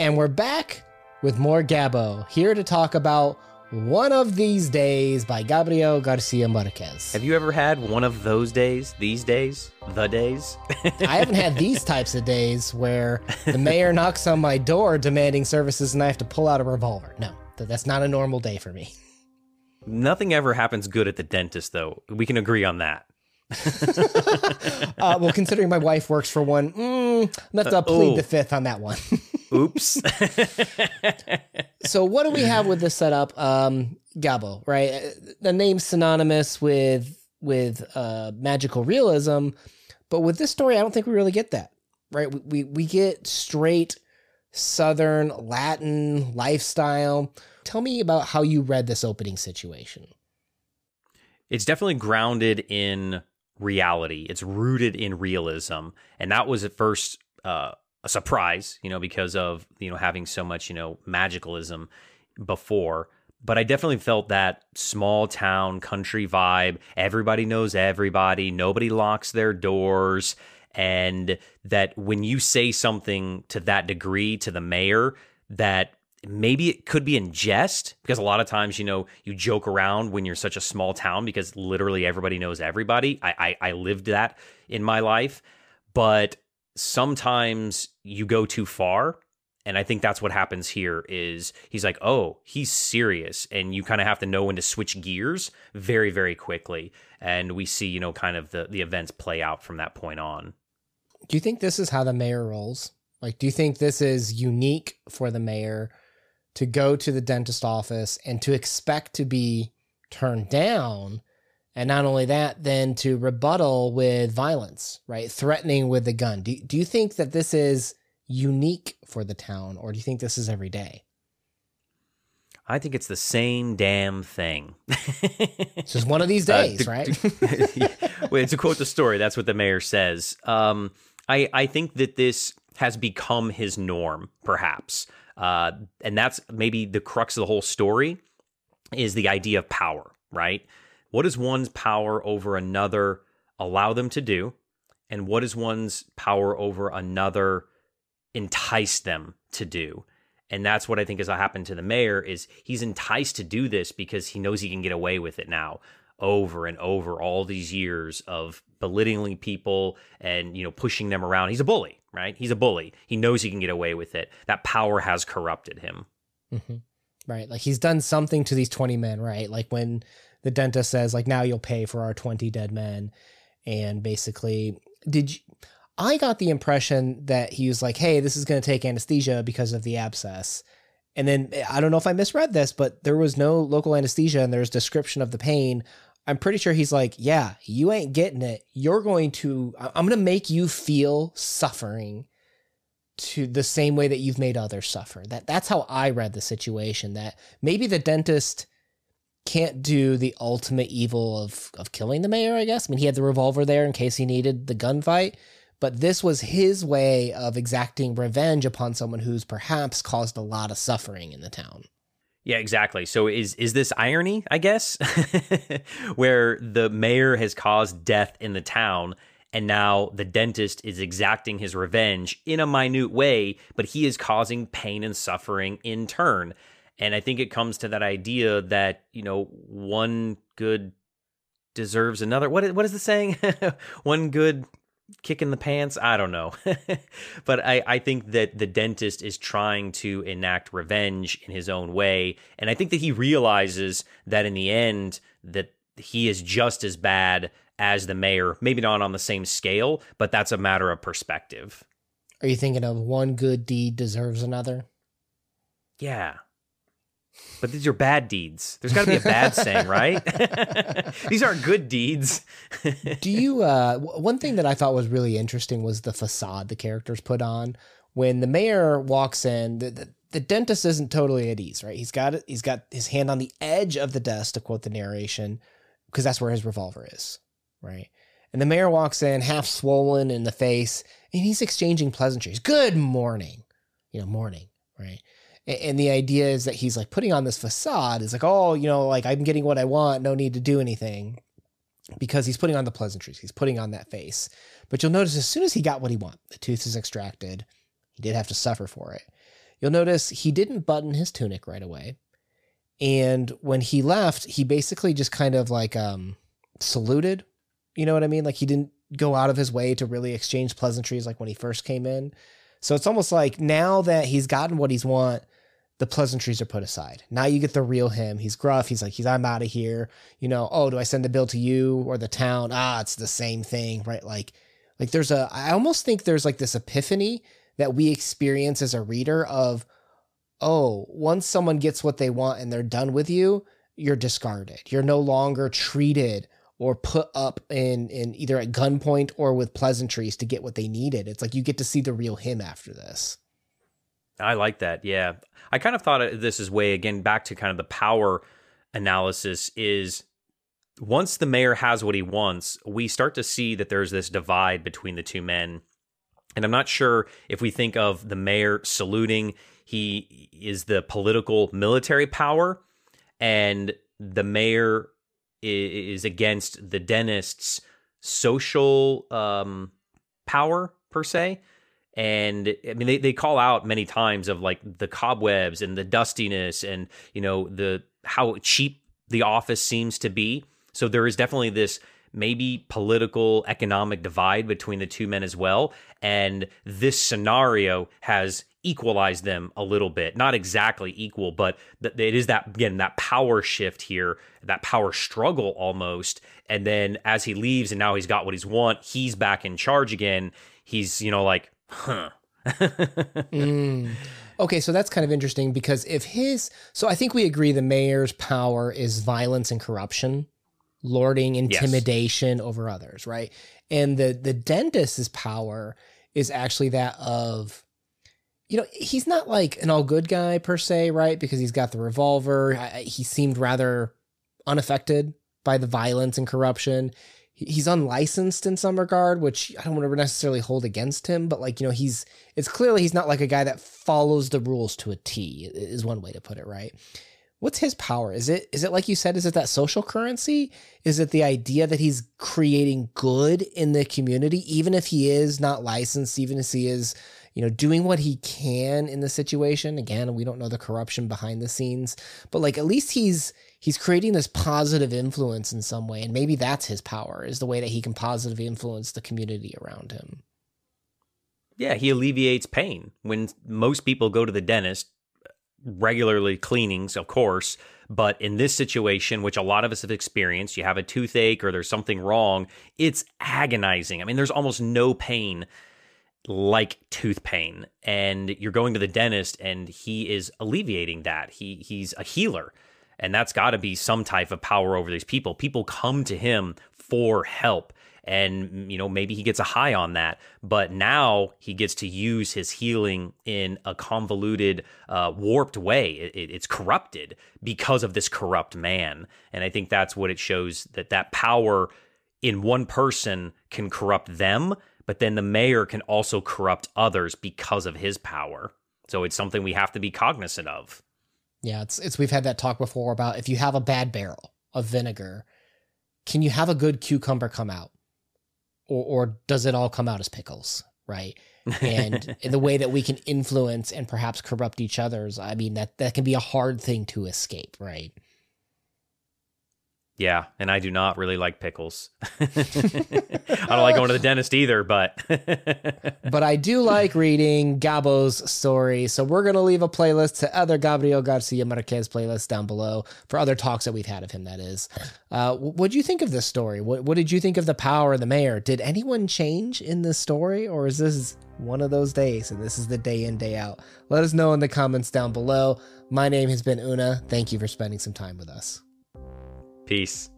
And we're back with more Gabo, here to talk about One of These Days by Gabriel Garcia Marquez. Have you ever had one of those days, these days, the days? I haven't had these types of days where the mayor knocks on my door demanding services and I have to pull out a revolver. No, that's not a normal day for me. Nothing ever happens good at the dentist, though. We can agree on that. Uh, well, considering my wife works for one, mm, I'm gonna have to plead oh. the fifth on that one. Oops. so what do we have with this setup? Um gabo right? Uh, the name's synonymous with with uh magical realism but with this story i don't think we really get that right? We we, we get straight southern latin lifestyle. Tell me about how you read this opening situation. It's definitely grounded in reality. It's rooted in realism, and that was at first uh, a surprise, you know, because of you know having so much you know magicalism before. But I definitely felt that small town country vibe. Everybody knows everybody. Nobody locks their doors. And that when you say something to that degree to the mayor, that maybe it could be in jest because a lot of times you know you joke around when you're such a small town because literally everybody knows everybody i i, I lived that in my life but sometimes you go too far and i think that's what happens here is he's like oh he's serious and you kind of have to know when to switch gears very very quickly and we see you know kind of the the events play out from that point on. Do you think this is how the mayor rolls? Like do you think this is unique for the mayor to go to the dentist office and to expect to be turned down and not only that then to rebuttal with violence right threatening with the gun do, do you think that this is unique for the town or do you think this is every day I think it's the same damn thing. it's just one of these days, uh, to, right? to, well, to quote the story, that's what the mayor says. Um, I, I think that this has become his norm, perhaps. Uh, and that's maybe the crux of the whole story is the idea of power, right? What does one's power over another allow them to do? And what does one's power over another entice them to do? And that's what I think has happened to the mayor is he's enticed to do this because he knows he can get away with it now over and over all these years of belittling people and you know pushing them around. He's a bully, right? He's a bully. He knows he can get away with it. That power has corrupted him. Mm-hmm. Right. Like he's done something to these 20 men, right? Like when the dentist says like now you'll pay for our 20 dead men and basically did you I got the impression that he was like, "Hey, this is going to take anesthesia because of the abscess." And then I don't know if I misread this, but there was no local anesthesia and there's description of the pain. I'm pretty sure he's like, "Yeah, you ain't getting it. You're going to I'm going to make you feel suffering to the same way that you've made others suffer." That that's how I read the situation that maybe the dentist can't do the ultimate evil of of killing the mayor, I guess. I mean, he had the revolver there in case he needed the gunfight but this was his way of exacting revenge upon someone who's perhaps caused a lot of suffering in the town. Yeah, exactly. So is is this irony, I guess, where the mayor has caused death in the town and now the dentist is exacting his revenge in a minute way, but he is causing pain and suffering in turn. And I think it comes to that idea that, you know, one good deserves another. What is, what is the saying? one good kick in the pants? I don't know. But I, I think that the dentist is trying to enact revenge in his own way. And i think that he realizes that in the end that he is just as bad as the mayor maybe not on the same scale but that's a matter of perspective. Are you thinking of one good deed deserves another? Yeah but these are bad deeds. There's got to be a bad saying, right? these aren't good deeds. Do you? Uh, one thing that I thought was really interesting was the facade the characters put on when the mayor walks in. The, the, the dentist isn't totally at ease, right? He's got. He's got his hand on the edge of the desk, to quote the narration, because that's where his revolver is, right? And the mayor walks in, half swollen in the face, and he's exchanging pleasantries. Good morning, you know, morning, right? And the idea is that he's like putting on this facade is like oh you know like i'm getting what i want no need to do anything because he's putting on the pleasantries he's putting on that face but you'll notice as soon as he got what he want the tooth is extracted he did have to suffer for it you'll notice he didn't button his tunic right away. And when he left, he basically just kind of like um saluted. You know what I mean? Like he didn't go out of his way to really exchange pleasantries like when he first came in. So it's almost like now that he's gotten what he's want, the pleasantries are put aside. Now you get the real him. He's gruff. He's like, he's I'm out of here. You know, oh, do I send the bill to you or the town? Ah, it's the same thing, right? Like, like there's a I almost think there's like this epiphany that we experience as a reader of, oh, once someone gets what they want and they're done with you, you're discarded. You're no longer treated or put up in in either at gunpoint or with pleasantries to get what they needed. It's like you get to see the real him after this. I like that. Yeah. I kind of thought of this as way again back to kind of the power analysis is once the mayor has what he wants, we start to see that there's this divide between the two men. And I'm not sure if we think of the mayor saluting, he is the political military power, and the mayor is against the dentist's social um, power, per se and I mean they, they call out many times of like the cobwebs and the dustiness and you know the how cheap the office seems to be. So there is definitely this maybe political economic divide between the two men as well. And this scenario has equalized them a little bit. Not exactly equal but it is that again that power shift here that power struggle almost. And then as he leaves and now he's got what he's want he's back in charge again. He's you know like Huh. mm. Okay, so that's kind of interesting because if his, so I think we agree the mayor's power is violence and corruption, lording intimidation yes. over others, right? And the the dentist's power is actually that of, you know, he's not like an all good guy per se, right? Because he's got the revolver. He seemed rather unaffected by the violence and corruption he's unlicensed in some regard, which I don't want to necessarily hold against him, but like, you know, he's it's clearly he's not like a guy that follows the rules to a T, is one way to put it, right? What's his power? Is it is it like you said, is it that social currency? Is it the idea that he's creating good in the community, even if he is not licensed, even if he is, you know, doing what he can in the situation? Again, we don't know the corruption behind the scenes, but like at least he's he's creating this positive influence in some way and maybe that's his power is the way that he can positively influence the community around him. Yeah he alleviates pain. When most people go to the dentist regularly cleanings of course but in this situation which a lot of us have experienced you have a toothache or there's something wrong it's agonizing. I mean there's almost no pain like tooth pain and you're going to the dentist and he is alleviating that he he's a healer and that's got to be some type of power over these people. People come to him for help. And, you know, maybe he gets a high on that. But now he gets to use his healing in a convoluted, uh, warped way. It, it's corrupted because of this corrupt man. And I think that's what it shows that that power in one person can corrupt them, but then the mayor can also corrupt others because of his power. So it's something we have to be cognizant of. Yeah, it's it's we've had that talk before about if you have a bad barrel of vinegar, can you have a good cucumber come out? Or or does it all come out as pickles, right? And the way that we can influence and perhaps corrupt each other's, I mean that that can be a hard thing to escape, right? Yeah, and I do not really like pickles. I don't like going to the dentist either, but but I do like reading Gabo's story. So we're gonna leave a playlist to other Gabriel Garcia Marquez playlists down below for other talks that we've had of him. That is, uh, what do you think of this story? What what did you think of the power of the mayor? Did anyone change in this story, or is this one of those days and this is the day in day out? Let us know in the comments down below. My name has been Una. Thank you for spending some time with us. Peace.